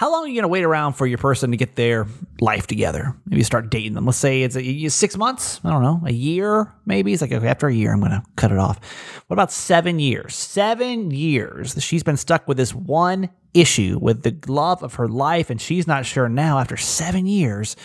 how long are you going to wait around for your person to get their life together? Maybe start dating them. Let's say it's a, six months. I don't know, a year maybe. It's like okay, after a year, I'm going to cut it off. What about seven years? Seven years. She's been stuck with this one issue with the love of her life, and she's not sure now. After seven years,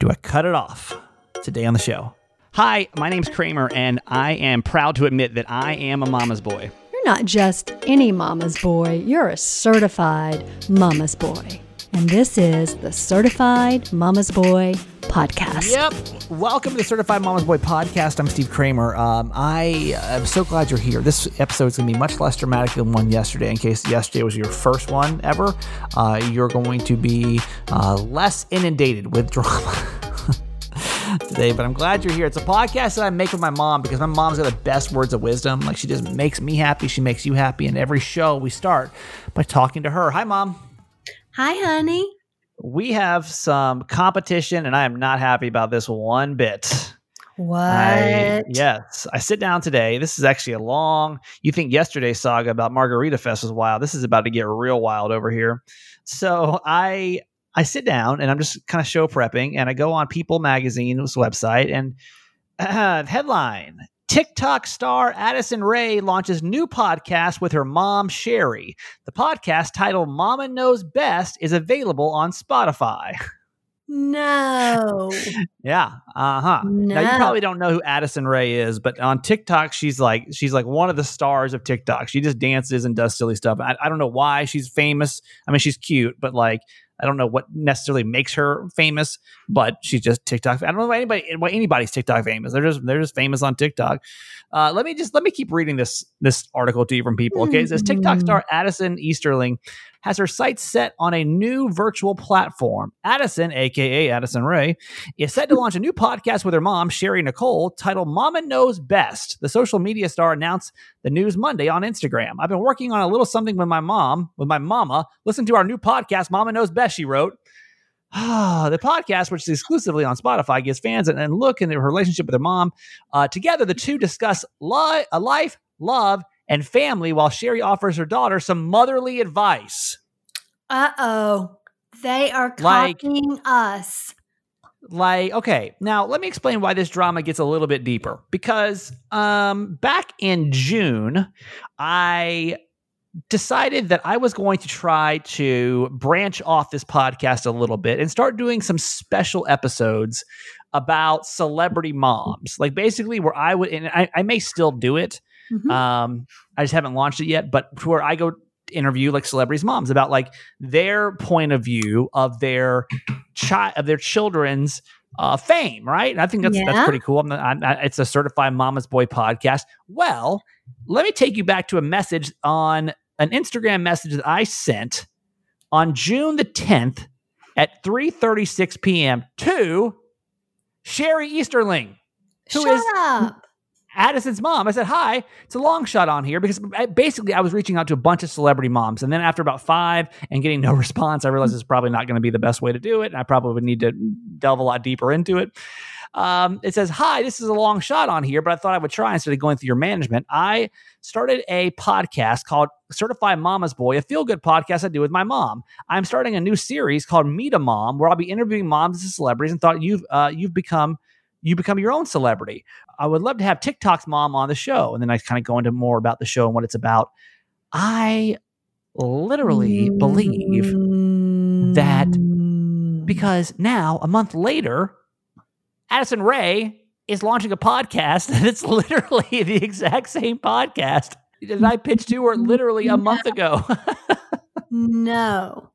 do I cut it off? Today on the show. Hi, my name's Kramer, and I am proud to admit that I am a mama's boy not just any mama's boy, you're a certified mama's boy. And this is the Certified Mama's Boy podcast. Yep. Welcome to the Certified Mama's Boy podcast. I'm Steve Kramer. Um, I am so glad you're here. This episode is going to be much less dramatic than one yesterday. In case yesterday was your first one ever, uh, you're going to be uh, less inundated with drama. today, but I'm glad you're here. It's a podcast that I make with my mom because my mom's got the best words of wisdom. Like she just makes me happy, she makes you happy. And every show we start by talking to her. Hi, mom. Hi, honey. We have some competition, and I am not happy about this one bit. What? I, yes. I sit down today. This is actually a long, you think yesterday's saga about Margarita Fest was wild. This is about to get real wild over here. So I I sit down and I'm just kind of show prepping, and I go on People Magazine's website and uh, headline: TikTok star Addison Rae launches new podcast with her mom Sheri. The podcast titled "Mama Knows Best" is available on Spotify. No. yeah. Uh huh. No. Now you probably don't know who Addison Rae is, but on TikTok she's like she's like one of the stars of TikTok. She just dances and does silly stuff. I, I don't know why she's famous. I mean, she's cute, but like I don't know what necessarily makes her famous, but she's just TikTok. I don't know why anybody why anybody's TikTok famous. They're just they're just famous on TikTok. Uh, let me just let me keep reading this this article to you from people. Okay, it says TikTok star mm-hmm. Addison Easterling has her sights set on a new virtual platform. Addison, aka Addison Rae, is set to launch a new podcast with her mom, Sheri Nicole, titled Mama Knows Best. The social media star announced the news Monday on Instagram. I've been working on a little something with my mom, with my mama. Listen to our new podcast, Mama Knows Best, she wrote. the podcast, which is exclusively on Spotify, gives fans an, look into her relationship with her mom. Uh, together, the two discuss li- life, love, and family while Sheri offers her daughter some motherly advice. Uh oh. They are copying like, us. Like, okay, now let me explain why this drama gets a little bit deeper. Because um back in June, I decided that I was going to try to branch off this podcast a little bit and start doing some special episodes about celebrity moms. Like basically where I would and I, I may still do it. Mm-hmm. Um, I just haven't launched it yet, but where I go interview like celebrities' moms about like their point of view of their child of their children's uh, fame, right? And I think that's yeah. that's pretty cool. I'm, I'm, it's a certified mama's boy podcast. Well, let me take you back to a message on an Instagram message that I sent on June the 10th at 3:36 p.m. to Sheri Easterling, who Shut is up. Addison's mom. I said, Hi, it's a long shot on here because basically I was reaching out to a bunch of celebrity moms. And then after about five and getting no response, I realized it's probably not going to be the best way to do it. And I probably would need to delve a lot deeper into it. Um, it says, Hi, this is a long shot on here, but I thought I would try instead of going through your management. I started a podcast called Certified Mama's Boy, a feel good podcast I do with my mom. I'm starting a new series called Meet a Mom, where I'll be interviewing moms and celebrities and thought you've, uh, you've become you become your own celebrity. I would love to have TikTok's mom on the show. And then I kind of go into more about the show and what it's about. I literally mm. believe that because now, a month later, Addison Rae is launching a podcast that's literally the exact same podcast that I pitched to her literally a month ago. no.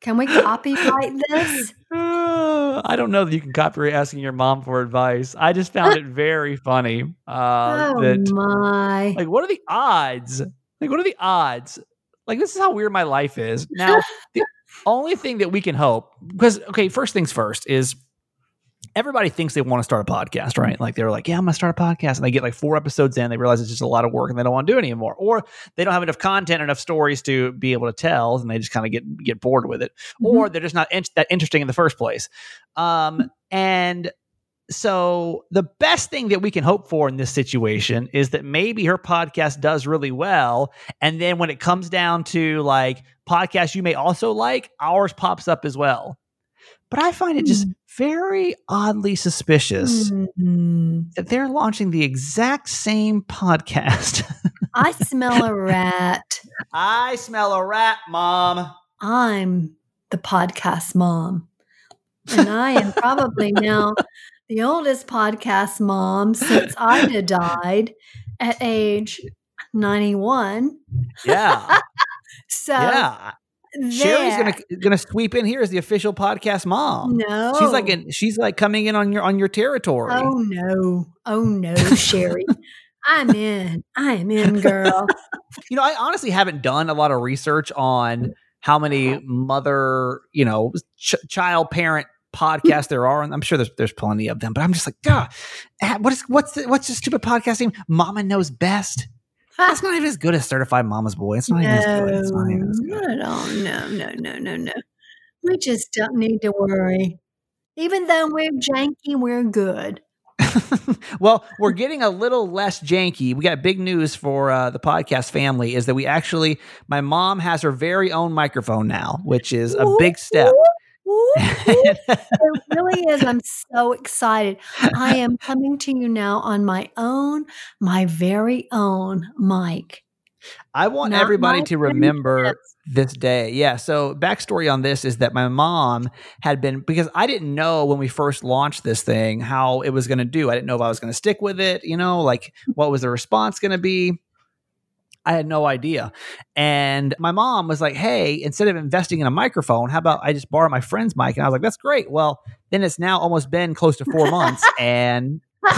Can we copyright this? I don't know that you can copyright asking your mom for advice. I just found it very funny. Uh, oh that, my! Like, what are the odds? Like, what are the odds? Like, this is how weird my life is. Now, the only thing that we can hope, because okay, first things first is everybody thinks they want to start a podcast, right? Like they're like, yeah, I'm going to start a podcast. And they get like four episodes in, they realize it's just a lot of work and they don't want to do it anymore. Or they don't have enough content, enough stories to be able to tell and they just kind of get, get bored with it. Mm-hmm. Or they're just not in- that interesting in the first place. Um, and so the best thing that we can hope for in this situation is that maybe her podcast does really well and then when it comes down to like podcasts you may also like ours pops up as well but i find it just mm. very oddly suspicious mm-hmm. that they're launching the exact same podcast i smell a rat i smell a rat mom i'm the podcast mom and i am probably now the oldest podcast mom since Ida died at age 91. Yeah. so yeah. There. Sheri's gonna gonna sweep in here as the official podcast mom. No, she's like in, she's like coming in on your on your territory. Oh no, oh no, Sheri, I'm in, I'm in, girl. you know, I honestly haven't done a lot of research on how many mother, you know, ch- child parent podcasts there are, and I'm sure there's there's plenty of them. But I'm just like, God, what is what's the, what's the stupid podcast name? Mama knows best. That's not even as good as Certified Mama's Boy. It's not, no, even, as good. It's not even as good. Not at all. No, no, no, no, no. We just don't need to worry. Even though we're janky, we're good. well, we're getting a little less janky. We got big news for uh, the podcast family is that we actually, my mom has her very own microphone now, which is a big step it really is. I'm so excited. I am coming to you now on my own, my very own mic. I want Not everybody to remember this day. Yeah. So, backstory on this is that my mom had been, because I didn't know when we first launched this thing how it was going to do. I didn't know if I was going to stick with it, you know, like what was the response going to be. I had no idea. And my mom was like, hey, instead of investing in a microphone, how about I just borrow my friend's mic? And I was like, that's great. Well, then it's now almost been close to four months. and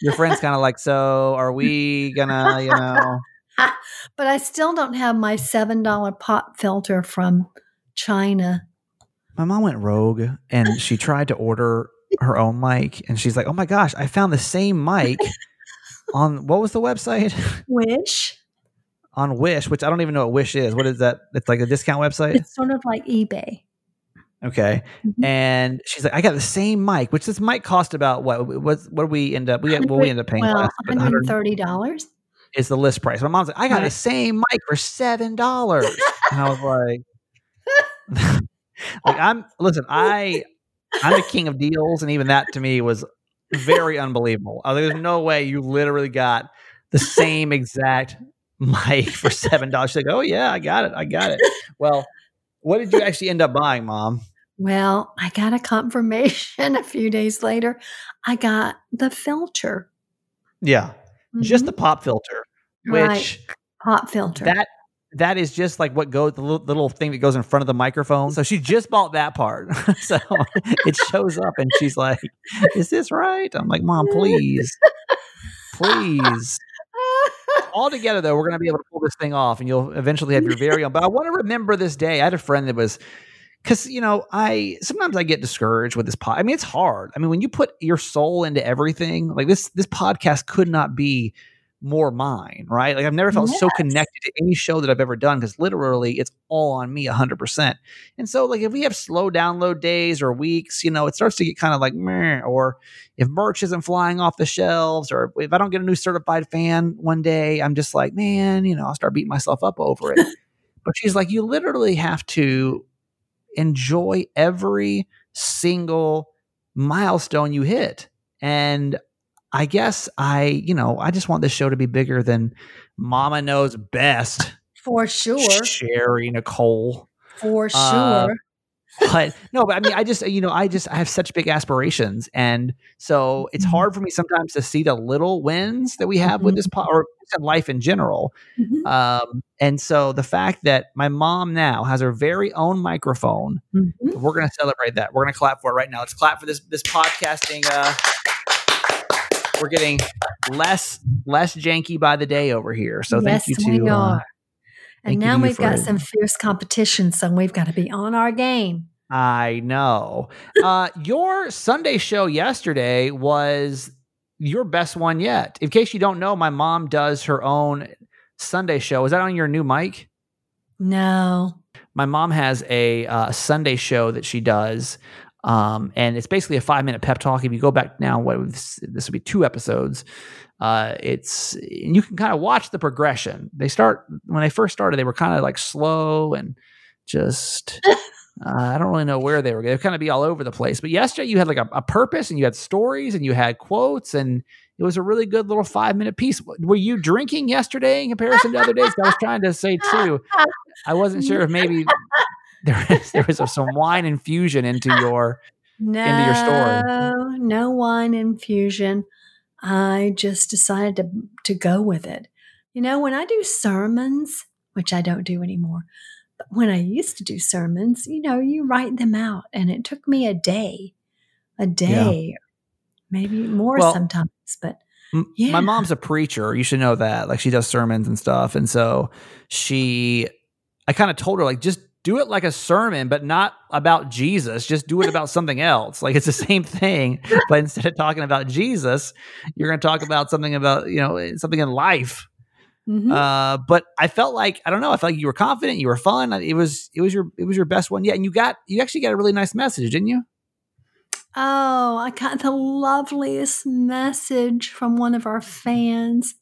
your friend's kind of like, so are we gonna, you know? but I still don't have my $7 pop filter from China. My mom went rogue and she tried to order her own mic. And she's like, oh my gosh, I found the same mic on what was the website? Wish on Wish, which I don't even know what Wish is. What is that? It's like a discount website. It's sort of like eBay. Okay. Mm-hmm. And she's like, I got the same mic, which this might cost about what? What? What do we end up? We what we end up paying? Well, one hundred thirty dollars is the list price. My mom's like, I got right. the same mic for seven dollars, and I was like, like I'm listen, I I'm the king of deals, and even that to me was very unbelievable. I was like, There's no way you literally got the same exact mic for seven dollars. She's like, "Oh yeah, I got it, I got it." well, what did you actually end up buying, Mom? Well, I got a confirmation a few days later. I got the filter. Yeah, mm-hmm. just the pop filter, which right. pop filter. That that is just like what goes the little, the little, thing that goes in front of the microphone. So she just bought that part. so it shows up and she's like, "Is this right?" I'm like, "Mom, please, please." All together though, we're going to be able to pull this thing off, and you'll eventually have your very own. But I want to remember this day. I had a friend that was because you know I sometimes I get discouraged with this pod. I mean, it's hard. I mean, when you put your soul into everything, like this, this podcast could not be more mine, right? Like I've never felt yes. so connected to any show that I've ever done because literally it's all on me 100%. And so like if we have slow download days or weeks, you know, it starts to get kind of like meh, or if merch isn't flying off the shelves or if I don't get a new certified fan one day, I'm just like, man, you know, I'll start beating myself up over it. but she's like, you literally have to enjoy every single milestone you hit. And I guess I, you know, I just want this show to be bigger than Mama Knows Best. For sure. Sheri Nicole. For uh, sure. Uh, but no, but I mean, I just, you know, I just, I have such big aspirations. And so it's mm-hmm. hard for me sometimes to see the little wins that we have mm-hmm. with this, po- or life in general. Mm-hmm. Um, and so the fact that my mom now has her very own microphone, mm-hmm. we're going to celebrate that. We're going to clap for it right now. Let's clap for this, this podcasting, uh, we're getting less less janky by the day over here. So yes, thank you to. Uh, and now we've got some fierce competition, so we've got to be on our game. I know. Uh, your Sunday show yesterday was your best one yet. In case you don't know, my mom does her own Sunday show. Is that on your new mic? No. My mom has a uh, Sunday show that she does Um, and it's basically a five minute pep talk. If you go back now, what this, would be two episodes. Uh, it's and you can kind of watch the progression. They start when they first started, they were kind of like slow and just uh, I don't really know where they were. They kind of be all over the place. But yesterday you had like a, a, purpose and you had stories and you had quotes and it was a really good little five minute piece. Were you drinking yesterday in comparison to other days? I was trying to say too. I wasn't sure if maybe there was, there was some wine infusion into your no, into your story. No no wine infusion. I just decided to to go with it. You know, when I do sermons, which I don't do anymore, but when I used to do sermons, you know, you write them out, and it took me a day, a day, yeah. maybe more well, sometimes. But yeah. my mom's a preacher. You should know that. Like she does sermons and stuff, and so she, I kind of told her like just do it like a sermon, but not about Jesus. Just do it about something else. Like it's the same thing, but instead of talking about Jesus, you're going to talk about something about you know something in life. Mm-hmm. Uh, but I felt like I don't know. I felt like you were confident. You were fun. It was it was your it was your best one yet, and you got you actually got a really nice message, didn't you? Oh, I got the loveliest message from one of our fans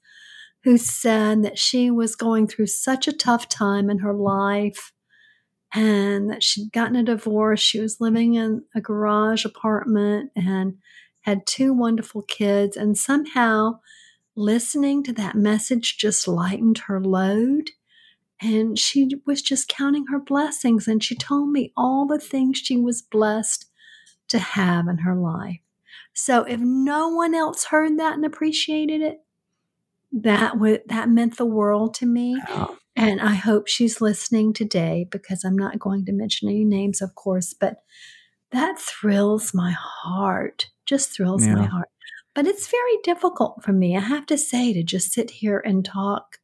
who said that she was going through such a tough time in her life and that she'd gotten a divorce. She was living in a garage apartment and had two wonderful kids, and somehow listening to that message just lightened her load. And she was just counting her blessings. And she told me all the things she was blessed to have in her life. So if no one else heard that and appreciated it, that would that meant the world to me. Wow. And I hope she's listening today because I'm not going to mention any names, of course, but that thrills my heart. Just thrills yeah. my heart. But it's very difficult for me, I have to say, to just sit here and talk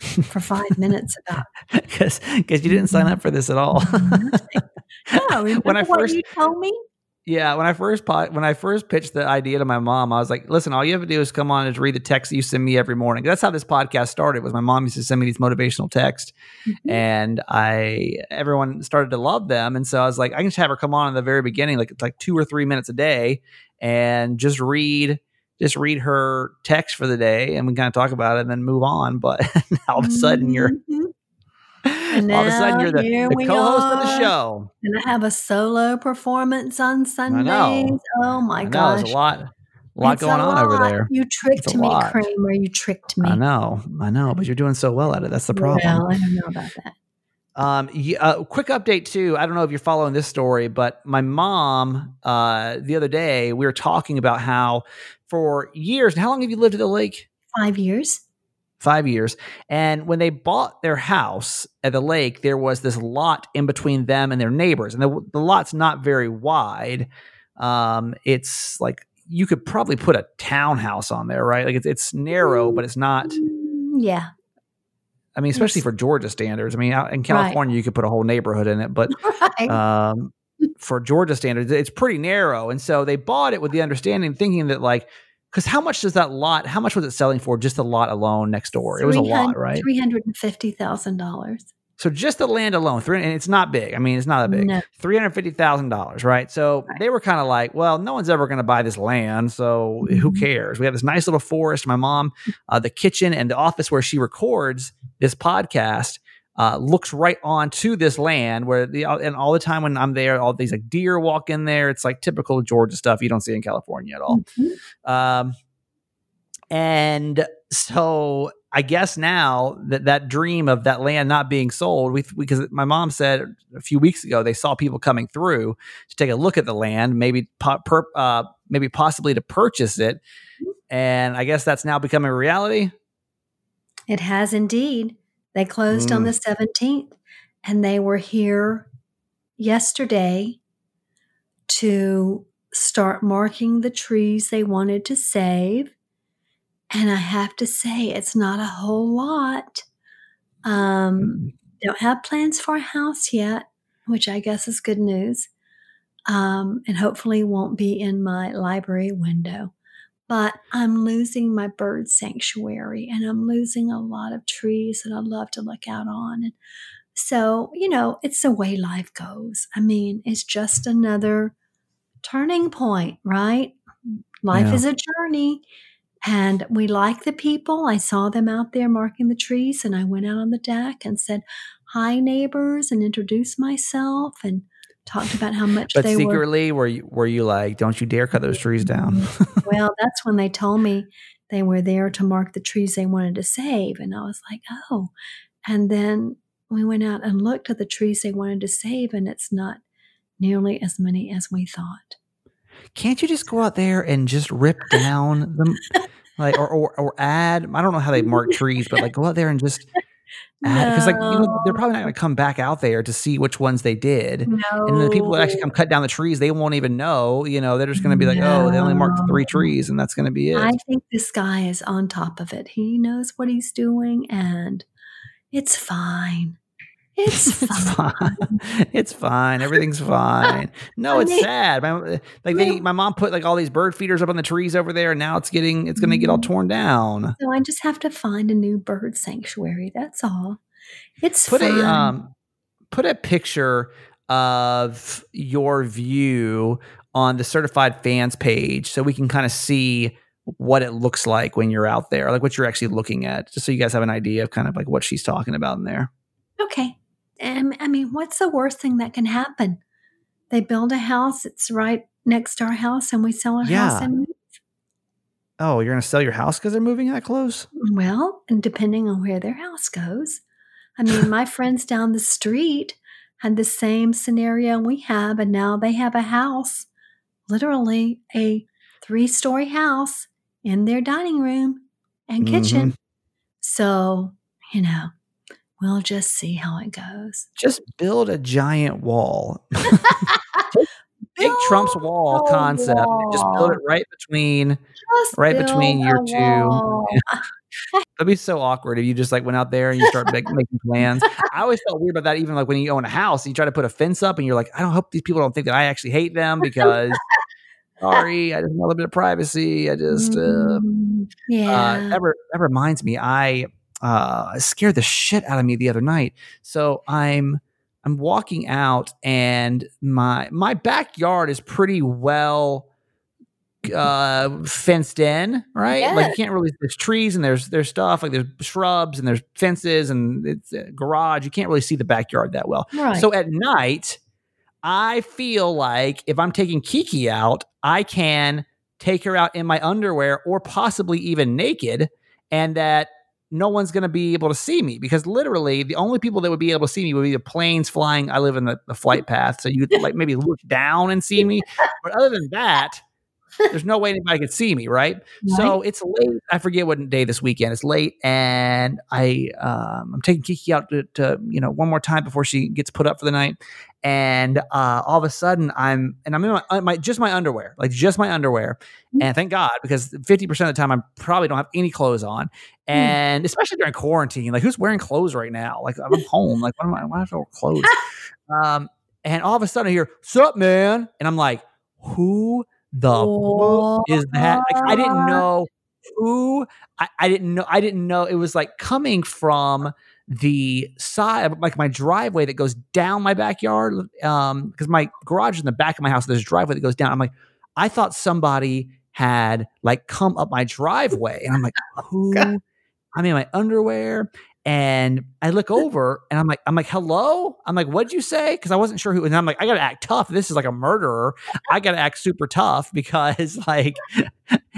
for five minutes about because because you didn't sign mm-hmm. up for this at all. no, when I first you told me. Yeah, when I first when I first pitched the idea to my mom, I was like, "Listen, all you have to do is come on and read the text that you send me every morning." That's how this podcast started. Was my mom used to send me these motivational texts, mm-hmm. and I everyone started to love them, and so I was like, I can just have her come on in the very beginning, like it's like two or three minutes a day, and just read just read her text for the day and we kind of talk about it and then move on. But now all of a sudden you're and all of a sudden you're the, the co-host are. of the show. And I have a solo performance on Sundays. Oh my I gosh. There's a lot a lot it's going on lot. over there. You tricked me, Kramer. You tricked me. I know. I know, but you're doing so well at it. That's the problem. Well, I don't know about that. Um, yeah, uh, quick update too. I don't know if you're following this story, but my mom, uh, the other day we were talking about how for years. How long have you lived at the lake? Five years. Five years. And when they bought their house at the lake, there was this lot in between them and their neighbors, and the, the lot's not very wide. Um, it's like you could probably put a townhouse on there, right? Like it's, it's narrow, but it's not. Mm, yeah. I mean, especially for Georgia standards. I mean, out in California, right. you could put a whole neighborhood in it, but right. um, for Georgia standards, it's pretty narrow. And so they bought it with the understanding, thinking that like, because how much does that lot? How much was it selling for? Just the lot alone next door. It was a lot, right? Three hundred and fifty thousand dollars. So just the land alone, three, and it's not big. I mean, it's not that big. No. Three hundred fifty thousand dollars, right? So right. they were kind of like, well, no one's ever going to buy this land, so mm-hmm. who cares? We have this nice little forest. My mom, uh, the kitchen and the office where she records this podcast uh, looks right onto this land where the and all the time when I'm there, all these like deer walk in there. It's like typical Georgia stuff you don't see in California at all. Mm-hmm. Um, and so I guess now that that dream of that land not being sold, we because my mom said a few weeks ago they saw people coming through to take a look at the land, maybe per, uh, maybe possibly to purchase it, and I guess that's now becoming a reality. It has indeed. They closed mm. on the 17th, and they were here yesterday to start marking the trees they wanted to save and I have to say, it's not a whole lot. Um, don't have plans for a house yet, which I guess is good news. Um, and hopefully won't be in my library window. But I'm losing my bird sanctuary and I'm losing a lot of trees that I love to look out on. And so, you know, it's the way life goes. I mean, it's just another turning point, right? Life Yeah. is a journey. And we like the people. I saw them out there marking the trees, and I went out on the deck and said, Hi, neighbors, and introduced myself and talked about how much But they were. secretly, were you were you like, don't you dare cut those trees down? Well, that's when they told me they were there to mark the trees they wanted to save. And I was like, oh. And then we went out and looked at the trees they wanted to save, and it's not nearly as many as we thought. Can't you just go out there and just rip down them, like or, or or add? I don't know how they mark trees, but like go out there and just because like you know they're probably not going to come back out there to see which ones they did. no. And the people that actually come cut down the trees, they won't even know. You know, they're just going to be like, "Oh, they only marked three trees, and that's going to be it." I think this guy is on top of it. He knows what he's doing, and it's fine. It's fine. It's fine. Everything's fine. No, it's sad. My, like they, my mom put like all these bird feeders up on the trees over there, and now it's getting, it's going to get all Mhm. torn down. So I just have to find a new bird sanctuary. That's all. It's Put fine. a, um, put a picture of your view on the certified fans page, so we can kind of see what it looks like when you're out there, like what you're actually looking at, just so you guys have an idea of kind of like what she's talking about in there. Okay. Um, I mean, what's the worst thing that can happen? They build a house, it's right next to our house, and we sell our house and move. Oh, you're going to sell your house because they're moving that close? Well, and depending on where their house goes. I mean, my friends down the street had the same scenario we have, and now they have a house, literally a three story house in their dining room and kitchen. So, you know, we'll just see how it goes. just build a giant wall. Take Trump's wall concept and just build it right between. Just Right between your two. That'd be so awkward if you just like went out there and you start like, making plans. I always felt weird about that. Even like when you own a house, you try to put a fence up, and you're like, I don't hope these people don't think that I actually hate them because. Sorry, I just want a little bit of privacy. I just uh, Mm, yeah. uh, that, re- that reminds me, I uh, scared the shit out of me the other night. So I'm I'm walking out, and my my backyard is pretty well uh fenced in right like you can't really there's trees and there's there's stuff like there's shrubs and there's fences and it's a garage you can't really see the backyard that well right. so at night, I feel like if I'm taking Kiki out, I can take her out in my underwear or possibly even naked, and that no one's going to be able to see me because literally the only people that would be able to see me would be the planes flying. I live in the, the flight path, so you could like maybe look down and see me. But other than that, there's no way anybody could see me, right? So it's late. I forget what day this weekend. It's late, and I um, I'm taking Kiki out to, to you know one more time before she gets put up for the night. And uh, all of a sudden, I'm and I'm in my, uh, my just my underwear, like just my underwear. And thank God, because 50 percent of the time I probably don't have any clothes on, and especially during quarantine, like who's wearing clothes right now? Like I'm home, like what am I? Why do I have to wear clothes? um, and all of a sudden I hear, "Sup, man?" And I'm like, "Who the is that?" Like I didn't know who I, I didn't know I didn't know it was like coming from the side like my driveway that goes down my backyard um because my garage is in the back of my house there's a driveway that goes down. I'm like i thought somebody had like come up my driveway. And i'm like who? I'm in my underwear and i look over and i'm like i'm like hello i'm like what'd you say because i wasn't sure who and i'm like i gotta act tough this is like a murderer i gotta act super tough because like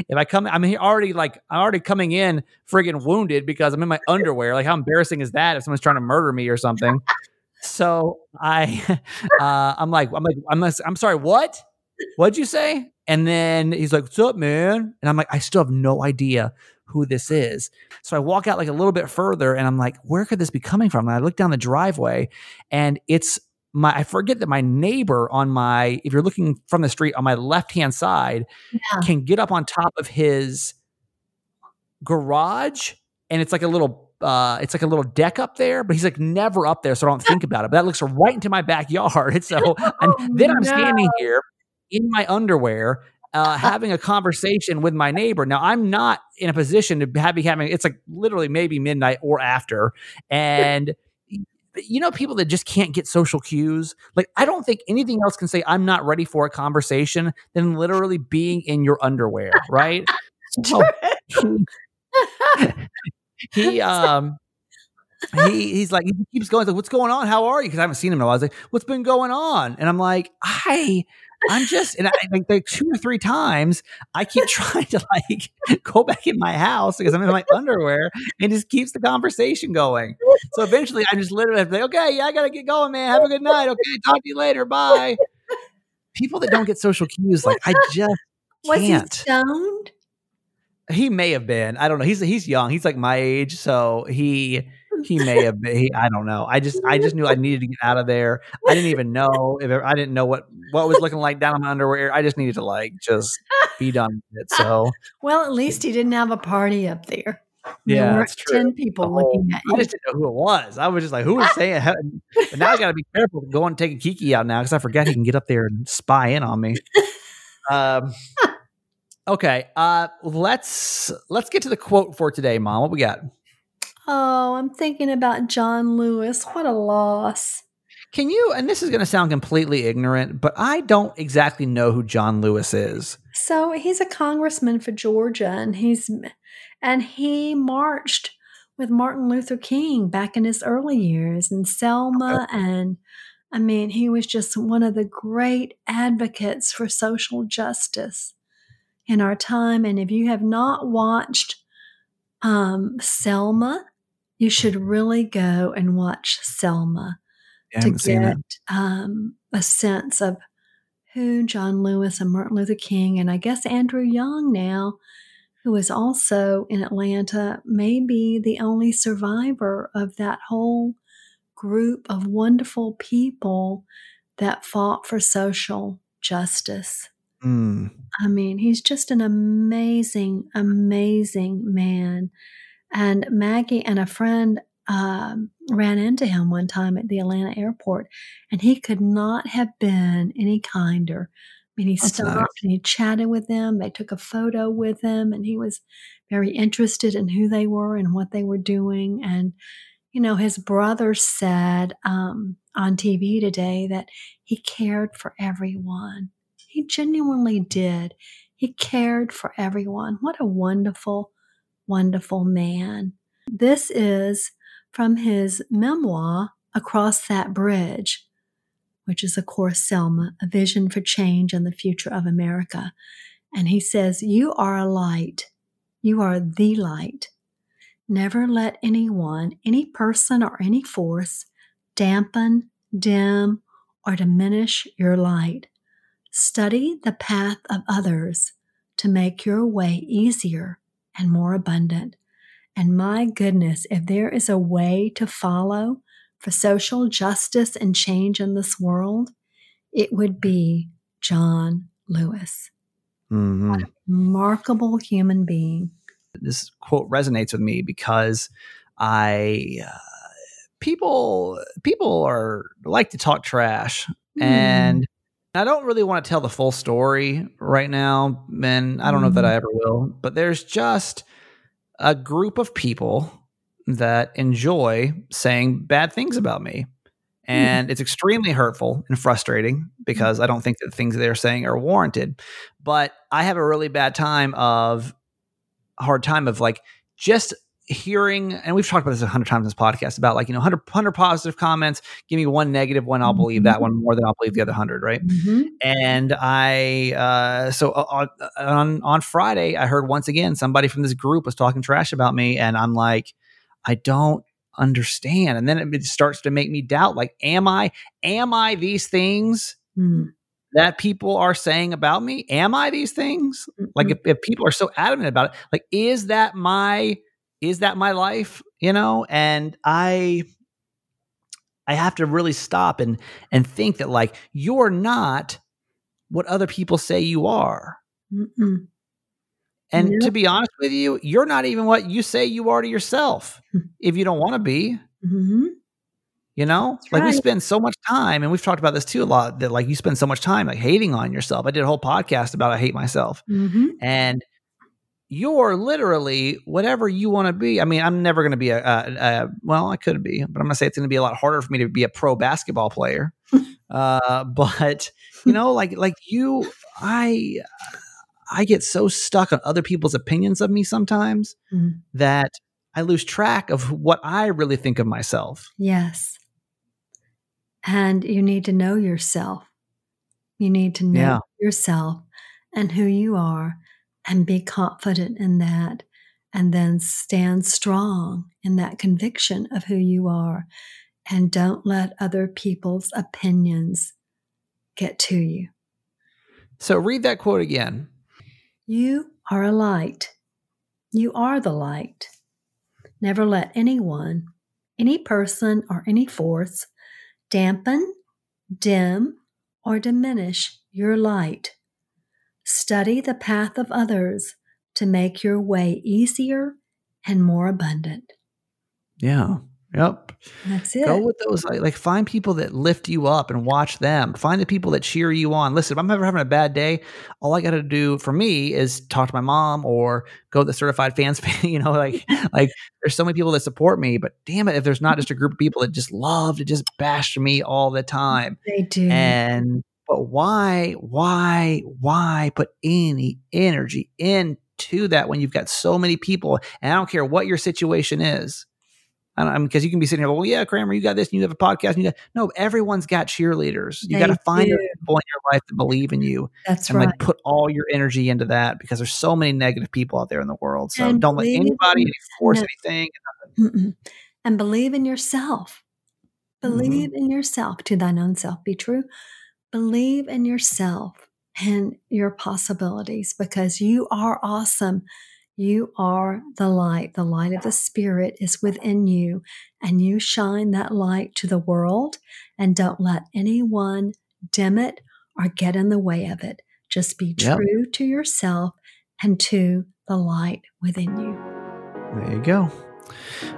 if I come, I'm already like I'm already coming in friggin' wounded because I'm in my underwear. Like how embarrassing is that if someone's trying to murder me or something? so I, uh, I'm like, I'm like, I'm, I'm sorry, what? What'd you say? And then he's like, "What's up, man?" And I'm like, I still have no idea who this is. So I walk out like a little bit further, and I'm like, where could this be coming from? And I look down the driveway, and it's my I forget that my neighbor on my if you're looking from the street on my left hand side Yeah. can get up on top of his garage and it's like a little uh it's like a little deck up there but he's like never up there so I don't think about it but that looks right into my backyard and so and Oh, then I'm no. standing here in my underwear uh, having a conversation with my neighbor. Now I'm not in a position to have be having. It's like literally maybe midnight or after, and you know people that just can't get social cues? Like i don't think anything else can say i'm not ready for a conversation than literally being in your underwear right? So, he um he he's like he keeps going like what's going on? How are you? Because i haven't seen him in a while. I was like what's been going on? And i'm like i i'm just and i like, like two or three times i keep trying to like go back in my house because i'm in my underwear and just keeps the conversation going so eventually i just literally have to like okay yeah i gotta get going man have a good night okay talk to you later bye people that don't get social cues like i just Was can't he stoned? he may have been. I don't know. He's he's young. He's like my age, so he he may have been. He, I don't know. I just I just knew I needed to get out of there. I didn't even know if it, I didn't know what what was looking like down in my underwear. I just needed to like just be done with it. So Well, at least he didn't have a party up there. There Yeah, weren't that's true. Ten people whole- looking at you. I just didn't know who it was. I was just like, who was saying? But now I got to be careful going and taking Kiki out now because I forget he can get up there and spy in on me. Um. Okay. Uh. Let's let's get to the quote for today, Mom. What we got? Oh, I'm thinking about John Lewis. What a loss. Can you, and this is going to sound completely ignorant, but I don't exactly know who John Lewis is. So he's a congressman for Georgia, and he's and he marched with Martin Luther King back in his early years, in Selma, and I mean, he was just one of the great advocates for social justice in our time. And if you have not watched um, Selma, you should really go and watch Selma to get um, a sense of who John Lewis and Martin Luther King, and I guess Andrew Young now, who is also in Atlanta, may be the only survivor of that whole group of wonderful people that fought for social justice. Mm. I mean, he's just an amazing, amazing man. And Maggie and a friend um, ran into him one time at the Atlanta airport, and he could not have been any kinder. I mean, he That's stopped nice. and he chatted with them. They took a photo with him, and he was very interested in who they were and what they were doing. And, you know, his brother said um, on TV today that he cared for everyone. He genuinely did. He cared for everyone. What a wonderful, wonderful man. This is from his memoir, Across That Bridge, which is, of course, Selma, A Vision for Change and the Future of America. And he says, You are a light. You are the light. Never let anyone, any person, or any force dampen, dim, or diminish your light. Study the path of others to make your way easier and more abundant. And my goodness, if there is a way to follow for social justice and change in this world, it would be John Lewis. Mhm. Remarkable human being. This quote resonates with me because I uh, people people are like to talk trash, and I don't really want to tell the full story right now, and I don't know if that I mm. ever will. But there's just a group of people that enjoy saying bad things about me. Hmm. And it's extremely hurtful and frustrating because hmm. I don't think that the things they're saying are warranted. But I have a really bad time of hard time of like just hearing, and we've talked about this a hundred times in this podcast about like, you know, 100, 100 positive comments, give me one negative one, I'll believe that one more than I'll believe the other hundred, right? Mhm. and I uh, so on on on Friday I heard once again somebody from this group was talking trash about me, and I'm like, I don't understand, and then it starts to make me doubt, like, am I am I these things Mm. that people are saying about me? Am I these things? Like, if, if people are so adamant about it, like, is that my is that my life? You know, and I I have to really stop and and think that like you're not what other people say you are. Mm-mm. And to be honest with you, you're not even what you say you are to yourself Hmm. if you don't want to be. Mhm. You know, That's like we spend so much time, and we've talked about this too a lot. That like you spend so much time like hating on yourself. I did a whole podcast about I hate myself, Mhm. and you're literally whatever you want to be. I mean, I'm never going to be a, a, a, well, I could be, but I'm going to say it's going to be a lot harder for me to be a pro basketball player. uh, but you know, like like you, I I get so stuck on other people's opinions of me sometimes mm. that I lose track of what I really think of myself. Yes. And you need to know yourself. You need to know yeah. yourself and who you are and be confident in that and then stand strong in that conviction of who you are and don't let other people's opinions get to you. So read that quote again. You are a light. You are the light. Never let anyone, any person, or any force dampen, dim, or diminish your light. Study the path of others to make your way easier and more abundant. Yeah. Yep. That's it. Go with those like, like find people that lift you up and watch them. Find the people that cheer you on. Listen, if I'm ever having a bad day, all I got to do for me is talk to my mom or go to the certified fans. you know, like like there's so many people that support me, but damn it, if there's not just a group of people that just love to just bash me all the time, they do. And but why, why, why put any energy into that when you've got so many people? And I don't care what your situation is I don't because you can be sitting here, well, yeah, Kramer, you got this, and you have a podcast, and you got no. Everyone's got cheerleaders. You got to find people in your life that believe in you. That's and right. like put all your energy into that because there's so many negative people out there in the world. So and don't let anybody force no. anything. Mm-mm. And believe in yourself. Believe mm-hmm. in yourself. To thine own self be true. Believe in yourself and your possibilities because you are awesome. You are the light. The light of the Spirit is within you, and you shine that light to the world. And don't let anyone dim it or get in the way of it. Just be yep. true to yourself and to the light within you. There you go.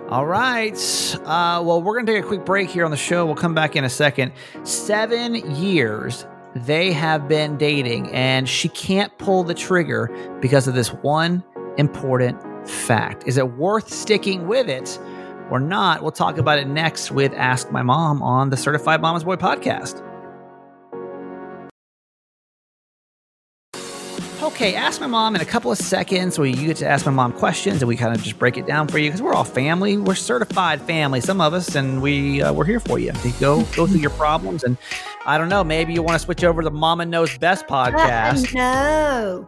All right. Uh, well, we're going to take a quick break here on the show. We'll come back in a second. Seven years they have been dating, and she can't pull the trigger because of this one important fact. Is it worth sticking with it or not? We'll talk about it next with Ask My Mom on the Certified Mama's Boy podcast. Okay, ask my mom in a couple of seconds where you get to ask my mom questions and we kind of just break it down for you because we're all family. We're certified family, some of us, and we uh, we're here for you to go go through your problems. And I don't know, maybe you want to switch over to the Mama Knows Best podcast. no,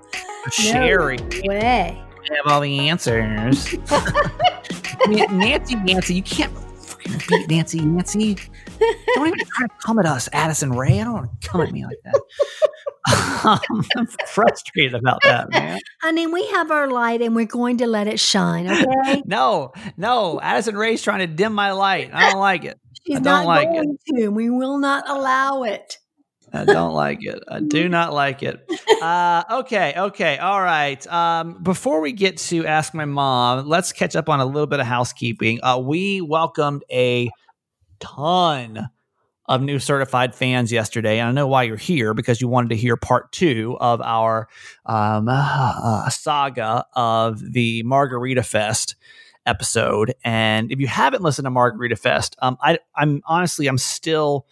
Sheri, no way have all the answers. Nancy, Nancy, you can't beat Nancy, Nancy. Don't even try to come at us, Addison Rae. I don't want to come at me like that. I'm frustrated about that, man. I mean, we have our light and we're going to let it shine, okay? no, no. Addison Rae's trying to dim my light. I don't like it. She's I don't like it. To. We will not allow it. I don't like it. I do not like it. Uh, okay, okay, all right. Um, before we get to ask my mom, let's catch up on a little bit of housekeeping. Uh, we welcomed a ton of new certified fans yesterday, and I know why you're here because you wanted to hear part two of our um, uh, saga of the Margarita Fest episode. And if you haven't listened to Margarita Fest, um, I, I'm honestly, I'm still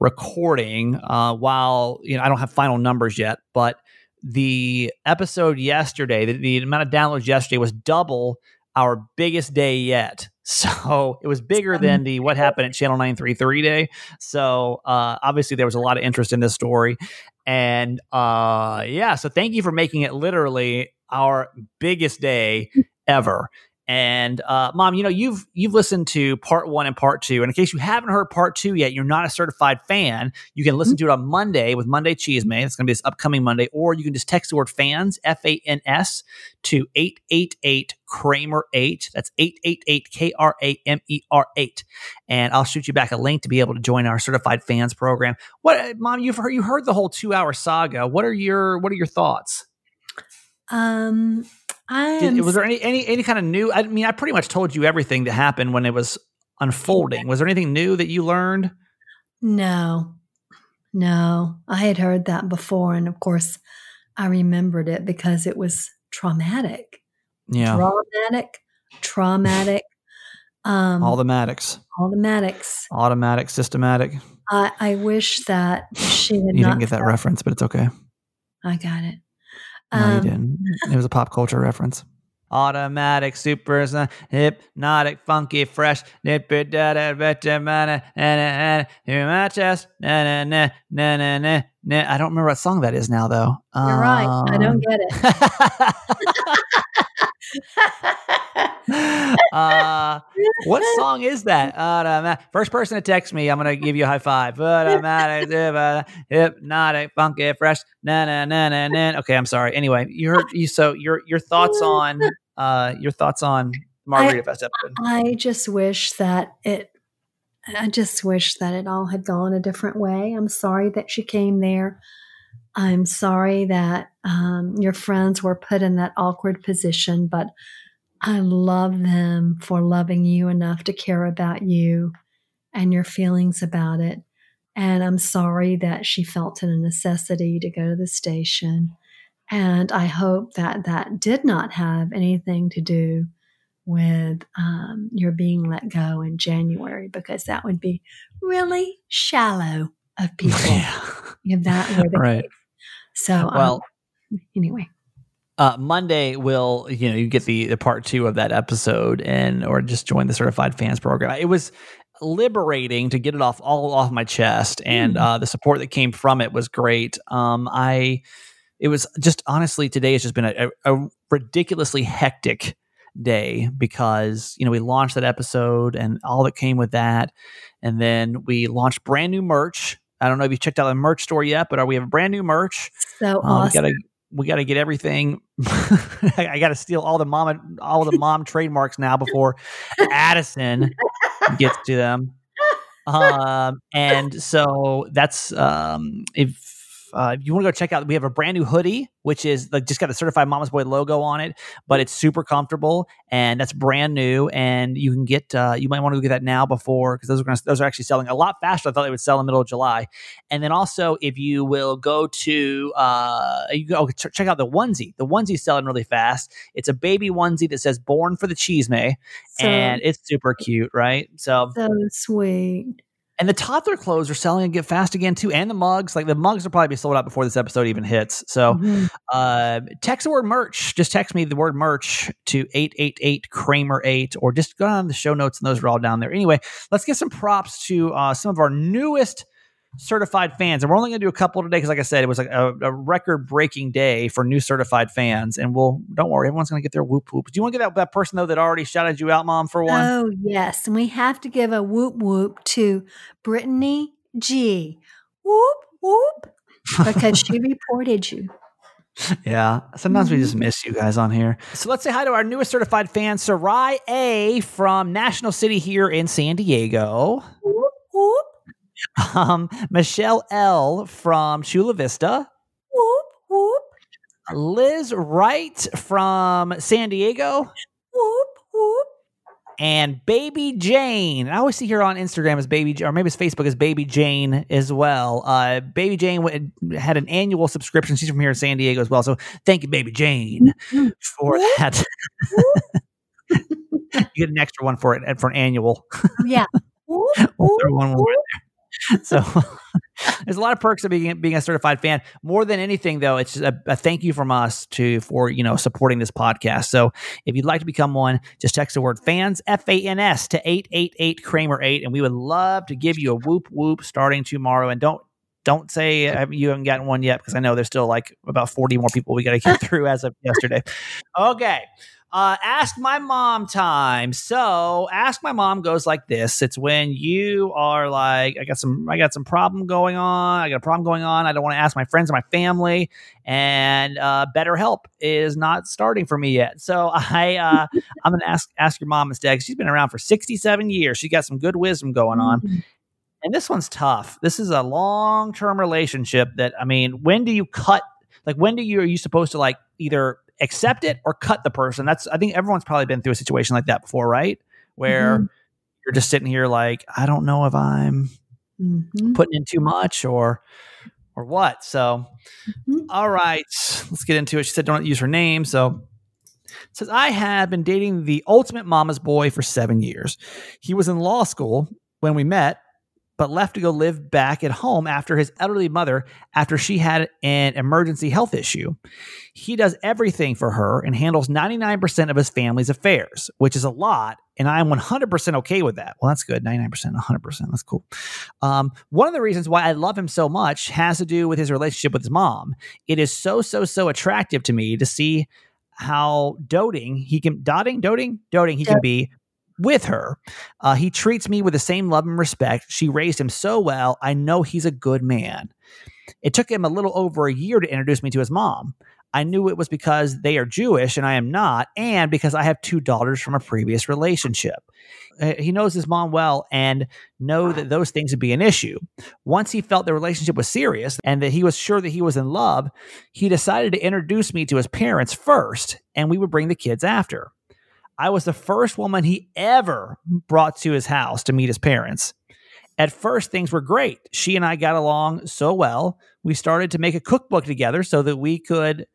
recording uh, while you know I don't have final numbers yet, but the episode yesterday, the, the amount of downloads yesterday was double our biggest day yet. So it was bigger than the what happened at Channel 933 day. So uh, obviously there was a lot of interest in this story. And uh, yeah, so thank you for making it literally our biggest day ever. And uh, mom, you know you've you've listened to part one and part two, and in case you haven't heard part two yet, you're not a certified fan. You can listen mm-hmm. to it on Monday with Monday Cheese May. It's going to be this upcoming Monday, or you can just text the word fans F A N S to eight eight eight Kramer eight. That's eight eight eight K R A M E R eight, and I'll shoot you back a link to be able to join our certified fans program. What, mom? You've heard you heard the whole two hour saga. What are your what are your thoughts? Um, I Did, was there any, any any kind of new? I mean, I pretty much told you everything that happened when it was unfolding. Was there anything new that you learned? No, no. I had heard that before, and of course, I remembered it because it was traumatic. Yeah. Dramatic, traumatic. Um, all the Maddox. All the Maddox. Automatic, systematic. I, I wish that she had You didn't get that reference, but it's okay. I got it. No, you Um, didn't. It was a pop culture reference. Automatic, super, uh, hypnotic, funky, fresh, nipper, da da, da na na na na, my chest, na na na na na na na. I don't remember what song that is now, though. You're right. I don't get it. uh, what song is that? Automatic. First person to text me, I'm gonna give you a high five. But I'm Automatic, hypnotic, funky, fresh, na na na na na. Okay, I'm sorry. Anyway, you heard you. So your your thoughts on uh your thoughts on Margarita Fest episode? I just wish that it. I just wish that it all had gone a different way. I'm sorry that she came there. I'm sorry that um, your friends were put in that awkward position, but I love them for loving you enough to care about you and your feelings about it. And I'm sorry that she felt it a necessity to go to the station. And I hope that that did not have anything to do with um, your being let go in January, because that would be really shallow of people Yeah. if that were the Right. case. So, Well, um, anyway, uh, Monday will you know you get the, the part two of that episode and or just join the certified fans program. It was liberating to get it off all off my chest, and Mm. uh, the support that came from it was great. Um, I it was just honestly today has just been a, a, a ridiculously hectic day because you know we launched that episode and all that came with that, and then we launched brand new merch. I don't know if you checked out the merch store yet, but uh, we have a brand new merch. so Um, we awesome. gotta we gotta get everything. I, I gotta steal all the mom all the mom trademarks now before Addison gets to them. Um, and so that's um, if uh, if you want to go check out, we have a brand new hoodie, which is like just got a certified Mama's Boy logo on it, but it's super comfortable and that's brand new. And you can get, uh, you might want to go get that now before because those are gonna, those are actually selling a lot faster. I thought they would sell in the middle of July. And then also, if you will go to, uh, you go ch- check out the onesie. The onesie's selling really fast. It's a baby onesie that says "Born for the Cheese May," so, and it's super cute, right? So so sweet. And the toddler clothes are selling and get fast again too, and the mugs. Like the mugs will probably be sold out before this episode even hits. So Mhm. uh, text the word merch. Just text me the word merch to 888 Kramer 8 or just go on the show notes and those are all down there. Anyway, let's get some props to uh, some of our newest certified fans. And we're only going to do a couple today because, like I said, it was like a, a record breaking day for new certified fans. And we'll, don't worry, everyone's going to get their whoop whoop. Do you want to get that, that person, though, that already shouted you out, Mom, for one? Oh, yes. And we have to give a whoop whoop to Brittany G. Whoop whoop. Because she reported you. Yeah. Sometimes we just mm-hmm. miss you guys on here. So let's say hi to our newest certified fan, Sarai A from National City here in San Diego. Whoop whoop. Um, Michelle L from Chula Vista. Whoop whoop. Liz Wright from San Diego. Whoop whoop. And Baby Jane. I always see her on Instagram as Baby, or maybe it's Facebook as Baby Jane as well. Uh, Baby Jane had an annual subscription. She's from here in San Diego as well. So thank you, Baby Jane, Mhm. for that. you get an extra one for it for an annual. Yeah. Whoop one more. So there's a lot of perks of being being a certified fan. More than anything, though, it's just a, a thank you from us to for you know supporting this podcast. So if you'd like to become one, just text the word fans F A N S to eight eight eight Kramer eight, and we would love to give you a whoop whoop starting tomorrow. And don't don't say you haven't gotten one yet because I know there's still like about 40 more people we got to get through as of yesterday. Okay. Uh, ask my mom time. So ask my mom goes like this. It's when you are like, I got some, I got some problem going on. I got a problem going on. I don't want to ask my friends or my family, and uh, BetterHelp is not starting for me yet. So I, uh, I'm gonna ask ask your mom instead. She's been around for 67 years. She's got some good wisdom going on. Mhm. And this one's tough. This is a long term relationship that, I mean, when do you cut? Like, when do you, are you supposed to like either accept it or cut the person? That's, I think everyone's probably been through a situation like that before, right? Where Mhm. you're just sitting here like, I don't know if I'm Mhm. putting in too much or, or what. So, Mhm. all right, let's get into it. She said, don't use her name. So, says, I have been dating the ultimate mama's boy for seven years. He was in law school when we met, but left to go live back at home after his elderly mother after she had an emergency health issue. He does everything for her and handles 99% of his family's affairs, which is a lot. And I am 100% okay with that. Well, that's good. 99%, 100%. That's cool. Um, one of the reasons why I love him so much has to do with his relationship with his mom. It is so, so, so attractive to me to see how doting he can, dotting, doting, doting he can be with her. Uh, he treats me with the same love and respect. She raised him so well. I know he's a good man. It took him a little over a year to introduce me to his mom. I knew it was because they are Jewish and I am not, and because I have two daughters from a previous relationship. Uh, he knows his mom well and know that those things would be an issue. Once he felt the relationship was serious and that he was sure that he was in love, he decided to introduce me to his parents first, and we would bring the kids after. I was the first woman he ever brought to his house to meet his parents. At first, things were great. She and I got along so well. We started to make a cookbook together so that we could,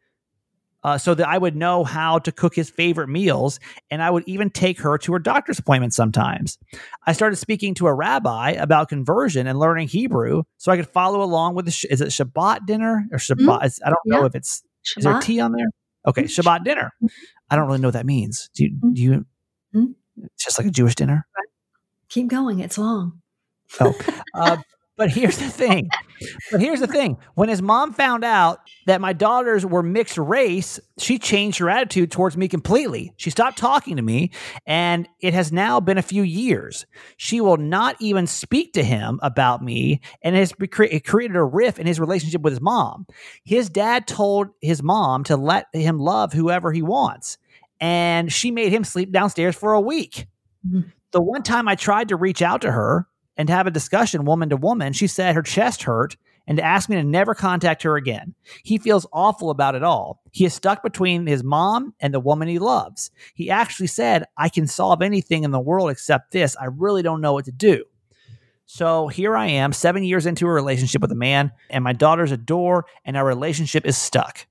uh, so that I would know how to cook his favorite meals, and I would even take her to her doctor's appointment sometimes. I started speaking to a rabbi about conversion and learning Hebrew so I could follow along with the. Sh- is it Shabbat dinner or Shabbat? Mm-hmm. I don't yeah. know if it's. Shabbat. Is there tea on there? Okay, mm-hmm. Shabbat dinner. I don't really know what that means. Do you? Mm-hmm. Do you mm-hmm. It's just like a Jewish dinner. Keep going. It's long. Oh, uh, but here's the thing. But here's the thing. When his mom found out that my daughters were mixed race, she changed her attitude towards me completely. She stopped talking to me, and it has now been a few years. She will not even speak to him about me, and it has it created a rift in his relationship with his mom. His dad told his mom to let him love whoever he wants and she made him sleep downstairs for a week. Mm-hmm. The one time I tried to reach out to her and have a discussion woman to woman, she said her chest hurt and asked me to never contact her again. He feels awful about it all. He is stuck between his mom and the woman he loves. He actually said, I can solve anything in the world except this. I really don't know what to do. So here I am, seven years into a relationship with a man, and my daughters adore, and our relationship is stuck.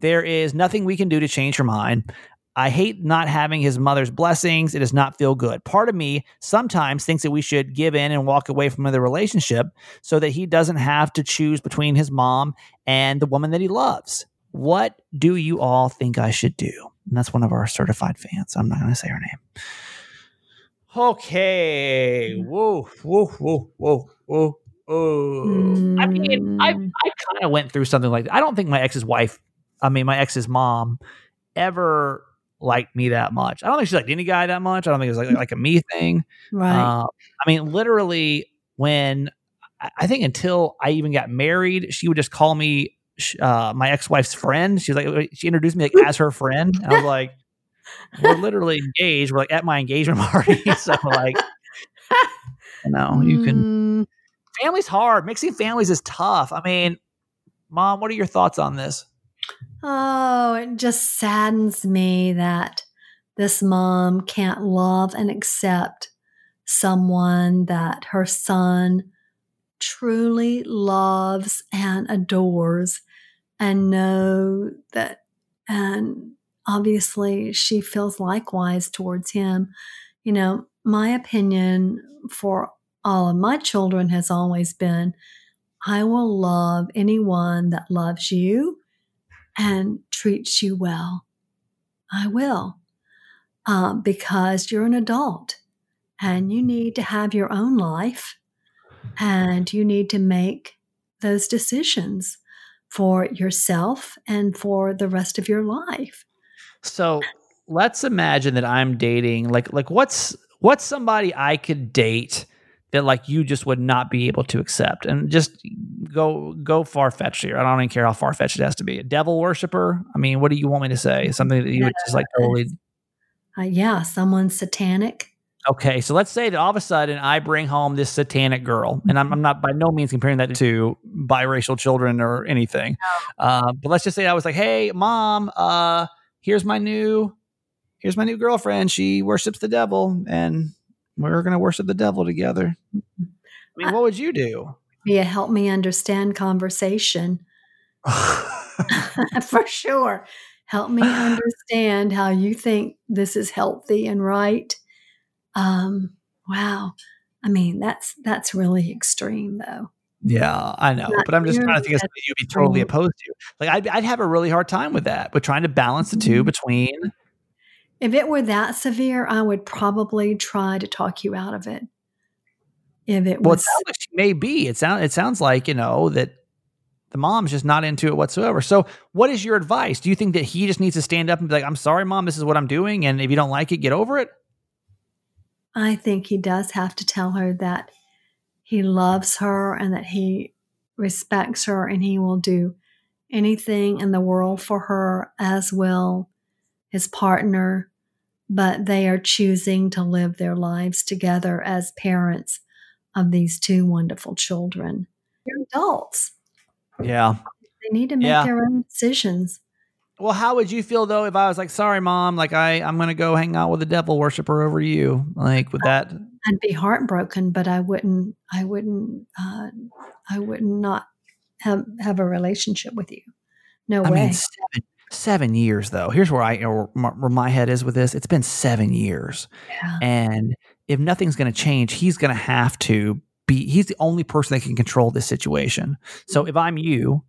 There is nothing we can do to change her mind. I hate not having his mother's blessings. It does not feel good. Part of me sometimes thinks that we should give in and walk away from the relationship so that he doesn't have to choose between his mom and the woman that he loves. What do you all think I should do? And that's one of our certified fans. I'm not going to say her name. Okay. Mm. Whoa, whoa, whoa, whoa, whoa. Oh, I mean, I mm. I kind of went through something like that. I don't think my ex's wife, I mean, my ex's mom, ever liked me that much. I don't think she liked any guy that much. I don't think it was like, like a me thing. Right. Uh, I mean, literally, when I think until I even got married, she would just call me uh, my ex wife's friend. She's like, she introduced me like as her friend. And I was like, we're literally engaged. We're like at my engagement party. so like, you know, you can. Mm. Family's hard. Mixing families is tough. I mean, mom, what are your thoughts on this? Oh, it just saddens me that this mom can't love and accept someone that her son truly loves and adores and know that and obviously she feels likewise towards him. You know my opinion for all of my children has always been i will love anyone that loves you and treats you well. I will, uh, because you're an adult and you need to have your own life and you need to make those decisions for yourself and for the rest of your life. So let's imagine that I'm dating like like what's what's somebody I could date that like you just would not be able to accept and just go go far fetched here. I don't even care how far fetched it has to be. A devil worshiper. I mean, what do you want me to say? Something that you would just like totally. Uh, yeah, someone satanic. Okay, so let's say that all of a sudden I bring home this satanic girl, and I'm, I'm not by no means comparing that to biracial children or anything. Uh, but let's just say I was like, "Hey, mom, uh, here's my new, here's my new girlfriend. She worships the devil, and we're gonna worship the devil together." I mean, what would you do? be a help me understand conversation. For sure. help me understand how you think this is healthy and right. Um, wow. I mean, that's that's really extreme though. Yeah, I know, Not but I'm just trying to think of something you'd be totally opposed to. Like, I'd, I'd have a really hard time with that, but trying to balance the 2 mm-hmm. between. If it were that severe, I would probably try to talk you out of it. If it well, was, it like may be. It sounds it sounds like you know that the mom's just not into it whatsoever. So, what is your advice? Do you think that he just needs to stand up and be like, "I'm sorry, mom, this is what I'm doing, and if you don't like it, get over it"? I think he does have to tell her that he loves her and that he respects her and he will do anything in the world for her, as will his partner. But they are choosing to live their lives together as parents of these two wonderful children. They're adults. Yeah. They need to make yeah. their own decisions. Well, how would you feel though if I was like, "Sorry, mom, like I I'm gonna go hang out with a devil worshiper over you"? Like, would that? I'd be heartbroken, but I wouldn't. I wouldn't. Uh, I would not not have have a relationship with you. No I way. Mean, seven, seven years though. Here's where I or where my head is with this. It's been seven years, yeah. and if nothing's going to change, he's going to have to be. He's the only person that can control this situation. So if I'm you,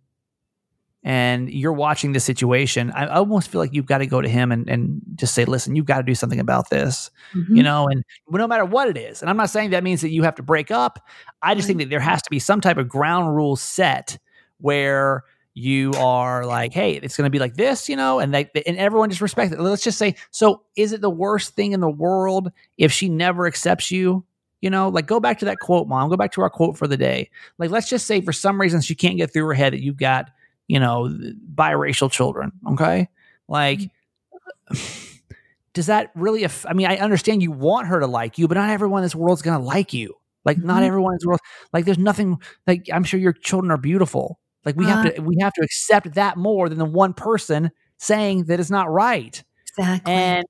and you're watching this situation, I almost feel like you've got to go to him and, and just say, listen, you've got to do something about this, mm-hmm. you know, and no matter what it is. And I'm not saying that means that you have to break up. I just think that there has to be some type of ground rule set where you are like, hey, it's going to be like this, you know, and they, and everyone just respects it. Let's just say, so is it the worst thing in the world if she never accepts you? You know, like go back to that quote, mom. Go back to our quote for the day. Like, let's just say for some reason she can't get through her head that you've got you know, biracial children. Okay. Like, does that really, aff- I mean, I understand you want her to like you, but not everyone in this world's going to like you. Like, mm-hmm. not everyone in this world, like, there's nothing, like, I'm sure your children are beautiful. Like, we uh, have to, we have to accept that more than the one person saying that it's not right. Exactly. And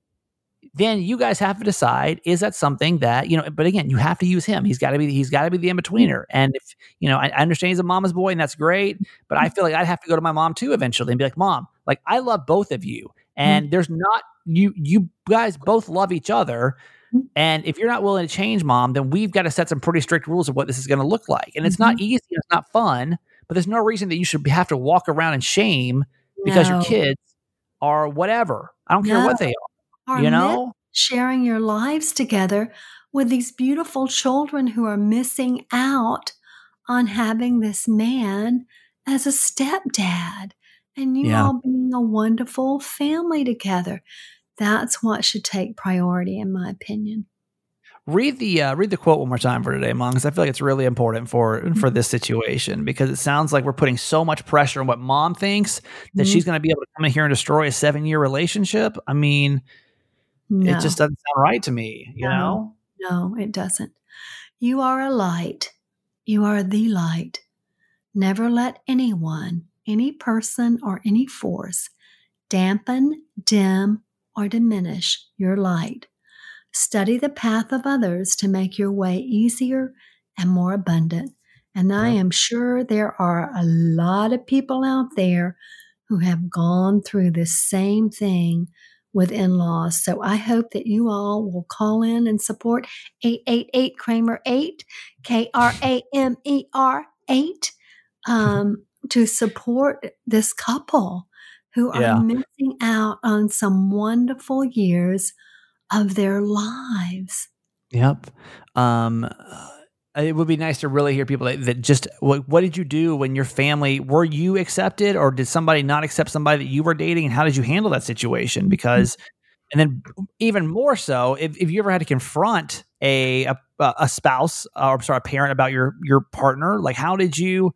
then you guys have to decide is that something that you know but again you have to use him he's got to be he's got to be the in-betweener and if you know I, I, understand he's a mama's boy and that's great but i feel like i'd have to go to my mom too eventually and be like mom like i love both of you and mm-hmm. there's not you you guys both love each other mm-hmm. and if you're not willing to change mom then we've got to set some pretty strict rules of what this is going to look like and it's mm-hmm. not easy it's not fun but there's no reason that you should have to walk around in shame because no. your kids are whatever. I don't care what they are are you know? sharing your lives together with these beautiful children who are missing out on having this man as a stepdad and you yeah. all being a wonderful family together. That's what should take priority in my opinion read the uh, read the quote one more time for today mom because i feel like it's really important for for this situation because it sounds like we're putting so much pressure on what mom thinks that mm-hmm. she's going to be able to come in here and destroy a seven year relationship i mean no. It just doesn't sound right to me, you no, know? No, it doesn't. You are a light. You are the light. Never let anyone, any person, or any force dampen, dim, or diminish your light. Study the path of others to make your way easier and more abundant. And I am sure there are a lot of people out there who have gone through the same thing with in laws. So I hope that you all will call in and support 888 Kramer 8, K R A M E R 8, um, to support this couple who are yeah. missing out on some wonderful years of their lives. Yep. Um, uh, it would be nice to really hear people that, that just what, what, did you do when your family were you accepted or did somebody not accept somebody that you were dating and how did you handle that situation because mm-hmm. and then even more so if, if you ever had to confront a a, a spouse uh, or sorry a parent about your your partner like how did you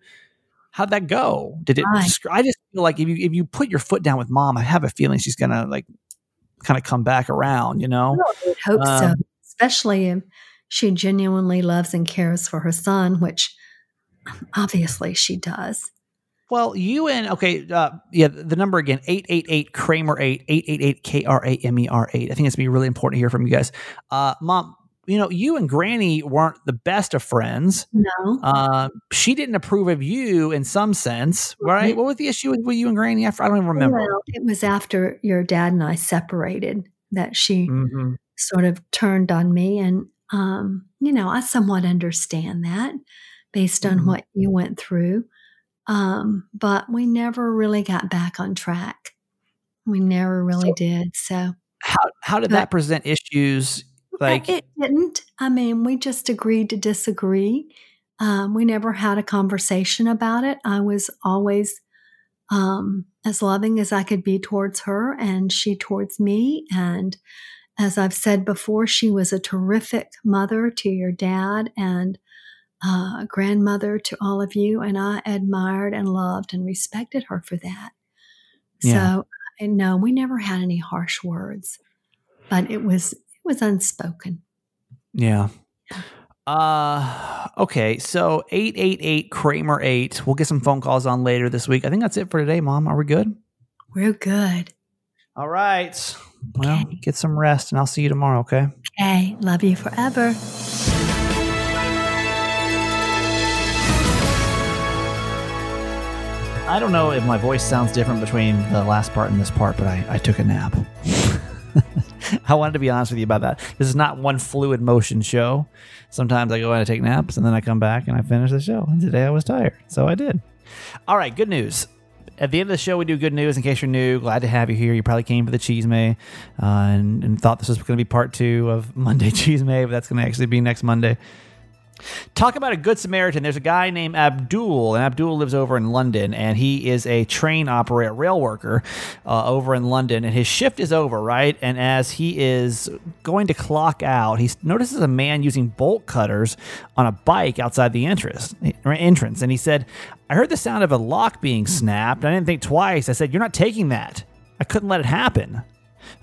how'd that go did it right. i just feel like if you if you put your foot down with mom i have a feeling she's gonna like kind of come back around you know i hope um, so especially if she genuinely loves and cares for her son, which obviously she does. Well, you and okay, uh, yeah, the number again, 888 Kramer 8, 888 K R A M E R 8. I think it's going to be really important to hear from you guys. Uh, Mom, you know, you and Granny weren't the best of friends. No. Uh, she didn't approve of you in some sense, right? What was the issue with, with you and Granny after? I don't even remember. Well, it was after your dad and I separated that she mm-hmm. sort of turned on me. And, um, you know, I somewhat understand that based on mm-hmm. what you went through. Um, but we never really got back on track. We never really so, did. So, how how did but, that present issues like it didn't. I mean, we just agreed to disagree. Um, we never had a conversation about it. I was always um, as loving as I could be towards her, and she towards me. And as I've said before, she was a terrific mother to your dad and uh, grandmother to all of you. And I admired and loved and respected her for that. Yeah. So, no, we never had any harsh words, but it was was unspoken. Yeah. Uh okay, so 888 Kramer 8. We'll get some phone calls on later this week. I think that's it for today, mom. Are we good? We're good. All right. Well, okay. get some rest and I'll see you tomorrow, okay? Okay. Love you forever. I don't know if my voice sounds different between the last part and this part, but I, I took a nap. I wanted to be honest with you about that. This is not one fluid motion show. Sometimes I go in and take naps and then I come back and I finish the show. And today I was tired, so I did. All right, good news. At the end of the show, we do good news. In case you're new, glad to have you here. You probably came for the cheese may uh, and, and thought this was going to be part two of Monday Cheese May, but that's going to actually be next Monday. Talk about a good Samaritan. There's a guy named Abdul, and Abdul lives over in London, and he is a train operator, rail worker uh, over in London, and his shift is over, right? And as he is going to clock out, he notices a man using bolt cutters on a bike outside the entrance, entrance, and he said, "I heard the sound of a lock being snapped. I didn't think twice. I said, "You're not taking that. I couldn't let it happen."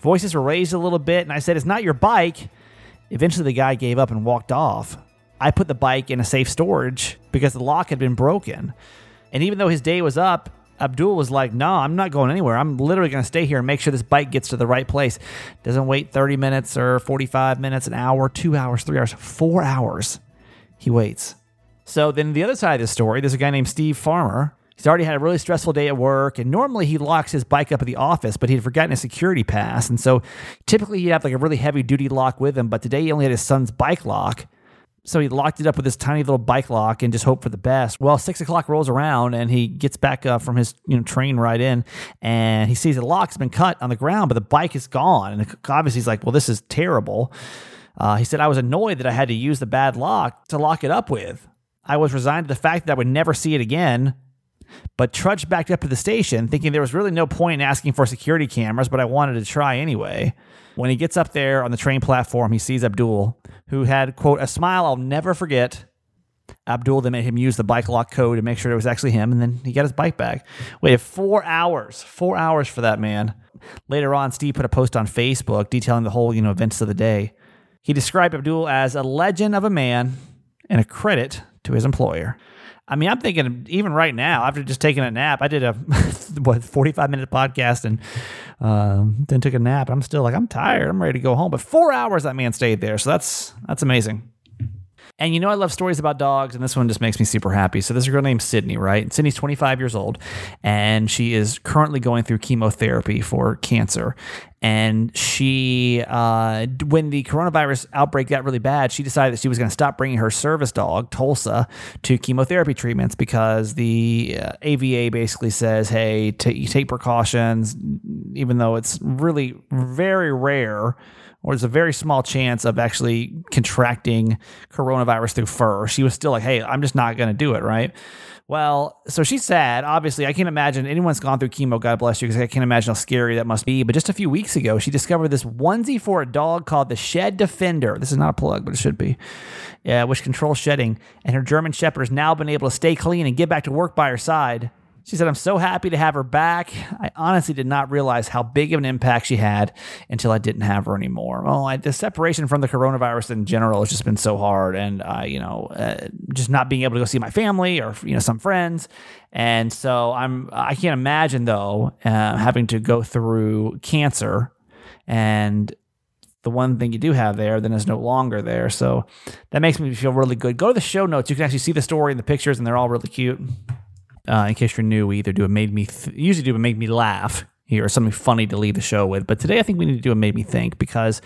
Voices were raised a little bit, and I said, "It's not your bike." Eventually, the guy gave up and walked off. I put the bike in a safe storage because the lock had been broken. And even though his day was up, Abdul was like, No, I'm not going anywhere. I'm literally going to stay here and make sure this bike gets to the right place. Doesn't wait 30 minutes or 45 minutes, an hour, two hours, three hours, four hours. He waits. So then the other side of the story, there's a guy named Steve Farmer. He's already had a really stressful day at work, and normally he locks his bike up at the office, but he'd forgotten his security pass. And so typically he'd have like a really heavy duty lock with him, but today he only had his son's bike lock. So he locked it up with this tiny little bike lock and just hoped for the best. Well, six o'clock rolls around and he gets back up from his you know train ride in, and he sees the lock's been cut on the ground, but the bike is gone. And obviously he's like, "Well, this is terrible." Uh, he said, "I was annoyed that I had to use the bad lock to lock it up with. I was resigned to the fact that I would never see it again." But trudged back up to the station, thinking there was really no point in asking for security cameras, but I wanted to try anyway. When he gets up there on the train platform, he sees Abdul, who had, quote, a smile I'll never forget. Abdul then made him use the bike lock code to make sure it was actually him, and then he got his bike back. Waited four hours, four hours for that man. Later on, Steve put a post on Facebook detailing the whole, you know, events of the day. He described Abdul as a legend of a man and a credit to his employer. I mean, I'm thinking even right now, after just taking a nap, I did a what 45 minute podcast and uh, then took a nap. I'm still like I'm tired. I'm ready to go home. But four hours that man stayed there, so that's that's amazing. And you know, I love stories about dogs, and this one just makes me super happy. So, this is a girl named Sydney, right? Sydney's 25 years old, and she is currently going through chemotherapy for cancer. And she, uh, when the coronavirus outbreak got really bad, she decided that she was going to stop bringing her service dog, Tulsa, to chemotherapy treatments because the uh, AVA basically says, hey, t- take precautions, even though it's really very rare or there's a very small chance of actually contracting coronavirus through fur. She was still like, hey, I'm just not going to do it, right? Well, so she's sad. Obviously, I can't imagine anyone's gone through chemo. God bless you, because I can't imagine how scary that must be. But just a few weeks ago, she discovered this onesie for a dog called the Shed Defender. This is not a plug, but it should be, yeah, which controls shedding. And her German Shepherd has now been able to stay clean and get back to work by her side. She said, I'm so happy to have her back. I honestly did not realize how big of an impact she had until I didn't have her anymore. Well, I, the separation from the coronavirus in general has just been so hard. And, uh, you know, uh, just not being able to go see my family or, you know, some friends. And so I'm, I can't imagine though, uh, having to go through cancer and the one thing you do have there then is no longer there. So that makes me feel really good. Go to the show notes. You can actually see the story and the pictures, and they're all really cute. Uh, in case you're new, we either do a made me th- usually do a made me laugh here or something funny to leave the show with. But today I think we need to do a made me think because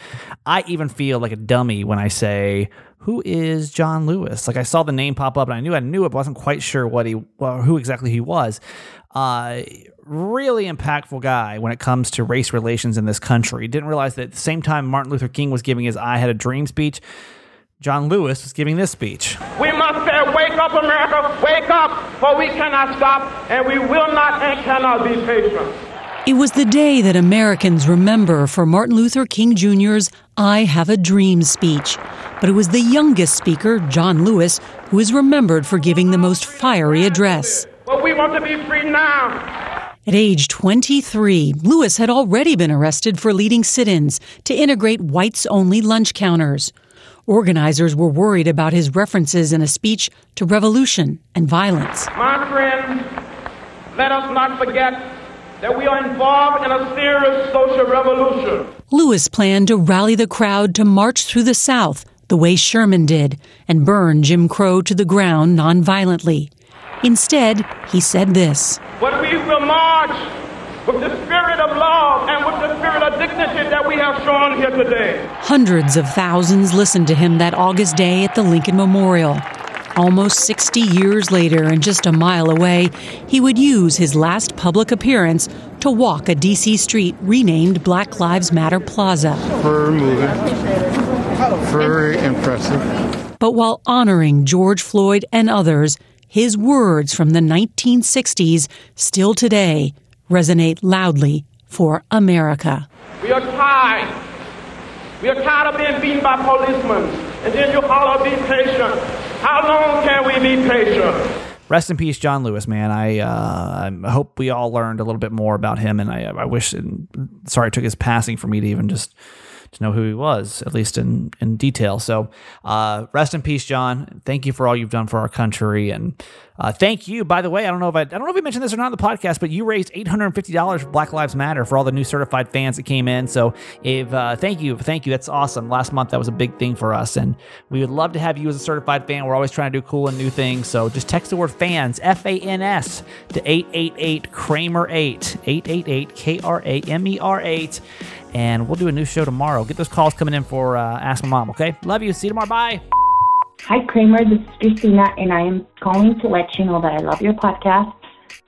I even feel like a dummy when I say who is John Lewis? Like I saw the name pop up and I knew I knew it, but wasn't quite sure what he well, who exactly he was. Uh, really impactful guy when it comes to race relations in this country. Didn't realize that at the same time Martin Luther King was giving his I Had a Dream speech, John Lewis was giving this speech. We Wake up, America, wake up, for we cannot stop, and we will not and cannot be patient. It was the day that Americans remember for Martin Luther King Jr.'s I Have a Dream speech. But it was the youngest speaker, John Lewis, who is remembered for giving the most fiery address. But we want to be free now. At age 23, Lewis had already been arrested for leading sit ins to integrate whites only lunch counters. Organizers were worried about his references in a speech to revolution and violence. My friends, let us not forget that we are involved in a serious social revolution. Lewis planned to rally the crowd to march through the South the way Sherman did and burn Jim Crow to the ground nonviolently. Instead, he said this But we will march with the spirit of love and with the spirit of dignity that we have shown here today. Hundreds of thousands listened to him that August day at the Lincoln Memorial. Almost 60 years later, and just a mile away, he would use his last public appearance to walk a D.C. street renamed Black Lives Matter Plaza. Very moving, very impressive. But while honoring George Floyd and others, his words from the 1960s still today resonate loudly for America. We are tired. We are tired of being beaten by policemen. And then you holler, be patient. How long can we be patient? Rest in peace, John Lewis, man. I uh, I hope we all learned a little bit more about him, and I, I wish. And sorry, it took his passing for me to even just to know who he was, at least in in detail. So, uh, rest in peace, John. Thank you for all you've done for our country, and uh, thank you. By the way, I don't know if I, I don't know if we mentioned this or not in the podcast, but you raised eight hundred and fifty dollars for Black Lives Matter for all the new certified fans that came in. So, if uh, thank you, thank you. That's awesome. Last month that was a big thing for us, and we would love to have you as a certified fan. We're always trying to do cool and new things. So, just text the word fans F A N S to eight eight eight Kramer eight eight eight eight K R A M E R eight and we'll do a new show tomorrow. Get those calls coming in for uh, Ask My Mom, okay? Love you. See you tomorrow. Bye. Hi, Kramer. This is Christina, and I am calling to let you know that I love your podcast.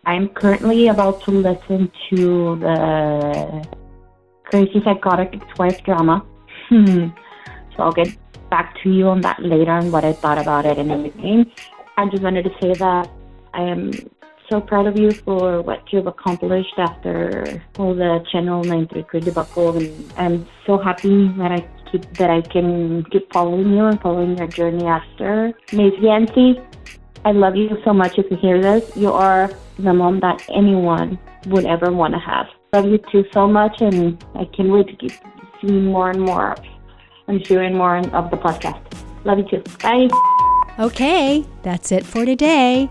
I am currently about to listen to the Crazy Psychotic Ex-Wife drama. so I'll get back to you on that later and what I thought about it and everything. I just wanted to say that I am so proud of you for what you've accomplished after all the Channel 93 debacle, and I'm so happy that I keep that I can keep following you and following your journey after. Miss Yancy, I love you so much. If you hear this, you are the mom that anyone would ever want to have. Love you too so much, and I can't wait to keep seeing more and more and hearing more of the podcast. Love you too. Bye. Okay, that's it for today.